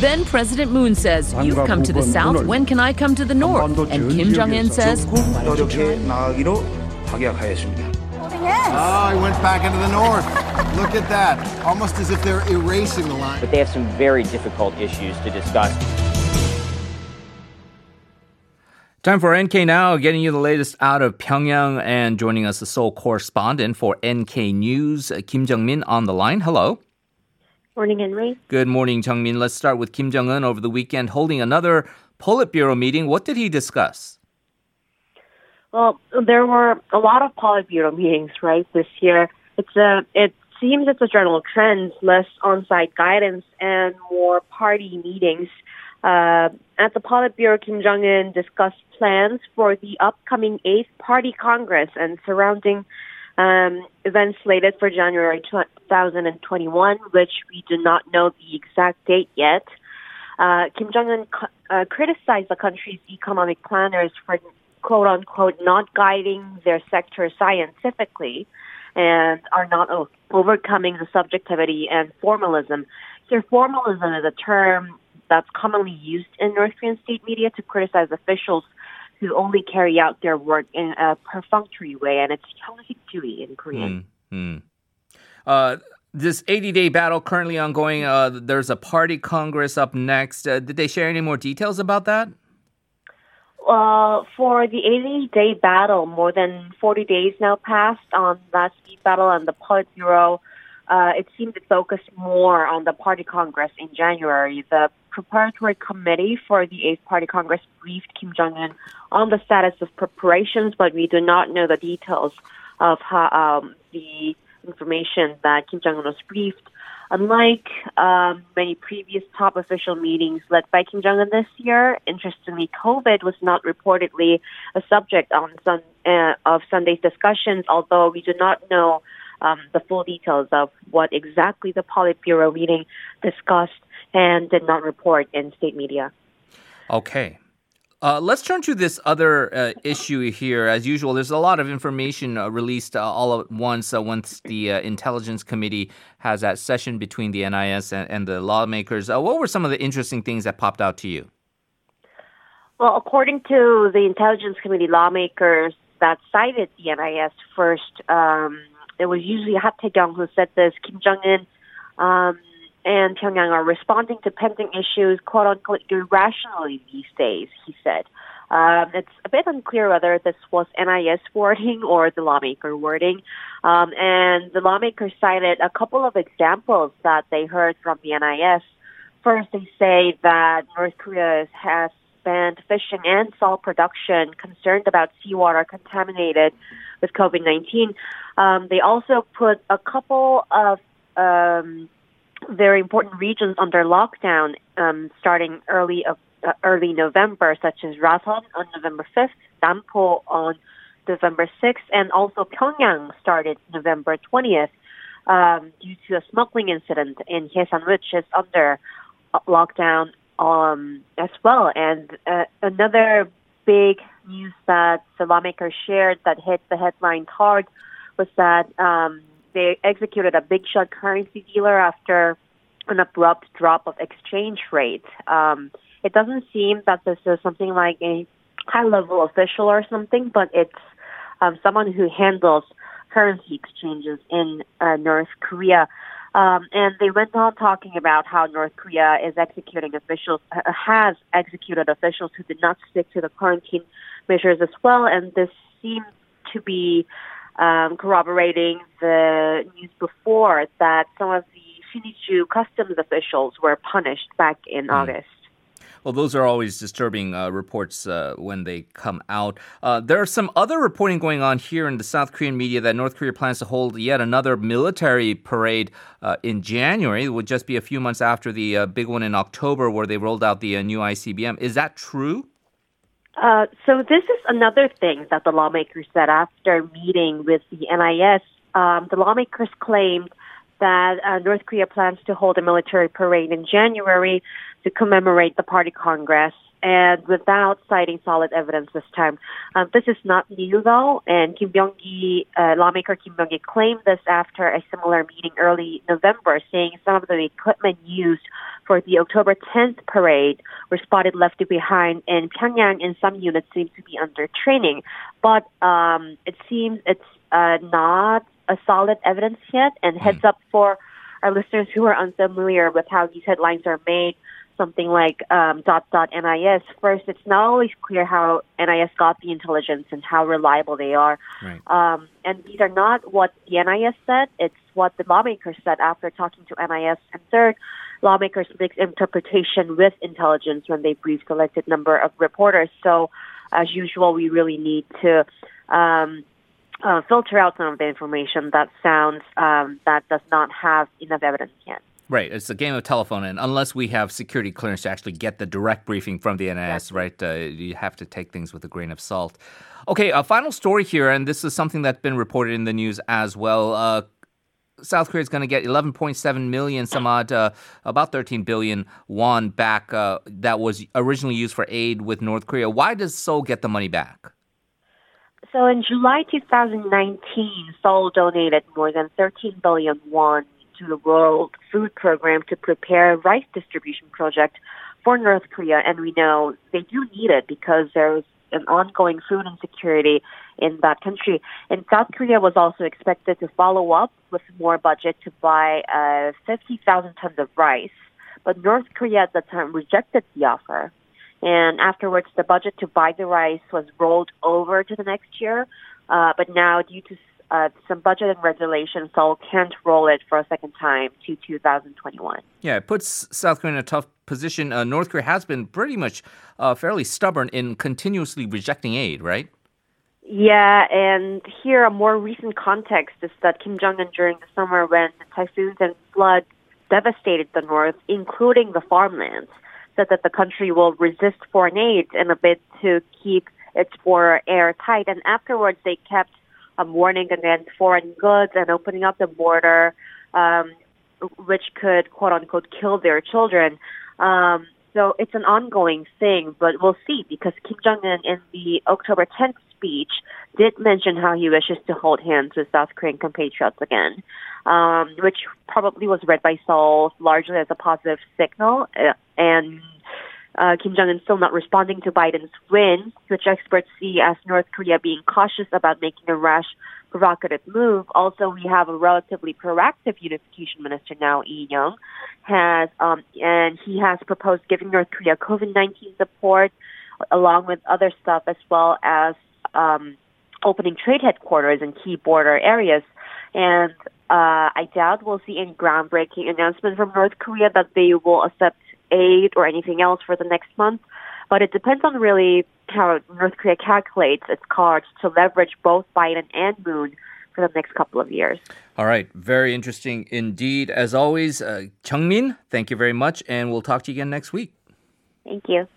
Then President Moon says, You've come to the south, when can I come to the north? And Kim Jong un says, Ah, oh, he went back into the north. Look at that. Almost as if they're erasing the line. But they have some very difficult issues to discuss. Time for NK Now, getting you the latest out of Pyongyang and joining us the Seoul correspondent for NK News, Kim Jeongmin on the line. Hello. Good morning, Henry. Good morning, Jeongmin. Let's start with Kim Jong Un over the weekend holding another Politburo meeting. What did he discuss? Well, there were a lot of Politburo meetings, right, this year. It's a, it seems it's a general trend, less on-site guidance and more party meetings. Uh, at the Politburo, Kim Jong-un discussed plans for the upcoming 8th Party Congress and surrounding um, events slated for January 2021, which we do not know the exact date yet. Uh, Kim Jong un uh, criticized the country's economic planners for quote unquote not guiding their sector scientifically and are not o- overcoming the subjectivity and formalism. Here, formalism is a term that's commonly used in North Korean state media to criticize officials who only carry out their work in a perfunctory way, and it's chui in Korean. Mm-hmm. Uh, this 80 day battle currently ongoing. Uh, there's a party congress up next. Uh, did they share any more details about that? Uh, for the 80 day battle, more than 40 days now passed on that speed battle and the Politburo. Uh, it seemed to focus more on the party congress in January. The preparatory committee for the Eighth Party Congress briefed Kim Jong Un on the status of preparations, but we do not know the details of how um, the information that Kim Jong Un was briefed. Unlike um, many previous top official meetings led by Kim Jong Un this year, interestingly, COVID was not reportedly a subject on sun, uh, of Sunday's discussions. Although we do not know um, the full details of what exactly the Politburo meeting discussed and did not report in state media. Okay. Uh, let's turn to this other uh, issue here. As usual, there's a lot of information uh, released uh, all at once uh, once the uh, Intelligence Committee has that session between the NIS and, and the lawmakers. what were some of the interesting things that popped out to you? Well, according to the Intelligence Committee lawmakers that cited the NIS first, um, it was usually Ha Tae-kyung who said this. Kim Jong Un um, and Pyongyang are responding to pending issues, quote unquote, irrationally these days, he said. Um, it's a bit unclear whether this was NIS wording or the lawmaker wording. Um, and the lawmaker cited a couple of examples that they heard from the NIS. First, they say that North Korea has banned fishing and salt production, concerned about seawater contaminated with COVID 19. Um, they also put a couple of um, very important regions under lockdown um, starting early uh, early November, such as Rason on November 5th, Nampo on November 6th, and also Pyongyang started November 20th um, due to a smuggling incident in Hyesan, which is under uh, lockdown um, as well. And uh, another big news that the lawmakers shared that hit the headlines hard was that um, they executed a big shot currency dealer after an abrupt drop of exchange rate. Um, it doesn't seem that this is something like a high level official or something, but it's um, someone who handles currency exchanges in uh, North Korea. Um, and they went on talking about how North Korea is executing officials, uh, has executed officials who did not stick to the quarantine measures as well. And this seems to be um, corroborating the news before that some of the Sinuiju customs officials were punished back in mm. August. Well, those are always disturbing uh, reports uh, when they come out. Uh, there are some other reporting going on here in the South Korean media that North Korea plans to hold yet another military parade uh, in January. It would just be a few months after the uh, big one in October where they rolled out the uh, new ICBM. Is that true? Uh, so this is another thing that the lawmakers said after meeting with the NIS. Um, the lawmakers claimed that uh, North Korea plans to hold a military parade in January to commemorate the party congress and without citing solid evidence this time. Um, this is not new though, and Kim Byung-gi, uh, lawmaker Kim Byung-gi claimed this after a similar meeting early November, saying some of the equipment used for the October 10th parade were spotted left behind in Pyongyang, and some units seem to be under training. But um, it seems it's uh, not a solid evidence yet. And heads up for our listeners who are unfamiliar with how these headlines are made something like um, dot dot NIS, first, it's not always clear how NIS got the intelligence and how reliable they are. Right. Um, and these are not what the NIS said, it's what the lawmakers said after talking to NIS. And third, lawmakers mix interpretation with intelligence when they brief selected number of reporters. So, as usual, we really need to um, uh, filter out some of the information that sounds um, that does not have enough evidence yet. Right, it's a game of telephone, and unless we have security clearance to actually get the direct briefing from the NIS, right, uh, you have to take things with a grain of salt. Okay, a final story here, and this is something that's been reported in the news as well. Uh, South Korea is going to get 11.7 million, some odd, uh, about 13 billion won back uh, that was originally used for aid with North Korea. Why does Seoul get the money back? So in July 2019, Seoul donated more than 13 billion won to the World Food Program to prepare a rice distribution project for North Korea, and we know they do need it because there's an ongoing food insecurity in that country. And South Korea was also expected to follow up with more budget to buy uh, 50,000 tons of rice, but North Korea at the time rejected the offer. And afterwards, the budget to buy the rice was rolled over to the next year. Uh, but now, due to uh, some budget and regulations, Seoul can't roll it for a second time to 2021. Yeah, it puts South Korea in a tough position. Uh, North Korea has been pretty much uh, fairly stubborn in continuously rejecting aid, right? Yeah, and here a more recent context is that Kim Jong Un during the summer, when the typhoons and floods devastated the north, including the farmlands, said that the country will resist foreign aid in a bid to keep its border airtight. And afterwards, they kept um, warning against foreign goods and opening up the border, um, which could quote unquote kill their children. Um, so it's an ongoing thing, but we'll see because Kim Jong Un in the October 10th speech did mention how he wishes to hold hands with South Korean compatriots again, um, which probably was read by Seoul largely as a positive signal. Uh, and uh, Kim Jong Un still not responding to Biden's win, which experts see as North Korea being cautious about making a rash, provocative move. Also, we have a relatively proactive unification minister now, Lee Young, has um, and he has proposed giving North Korea COVID nineteen support, along with other stuff as well as um, opening trade headquarters in key border areas. And uh, I doubt we'll see any groundbreaking announcement from North Korea that they will accept aid or anything else for the next month. But it depends on really how North Korea calculates its cards to leverage both Biden and Moon for the next couple of years. All right, very interesting indeed. As always, uh, Min, thank you very much, and we'll talk to you again next week. Thank you.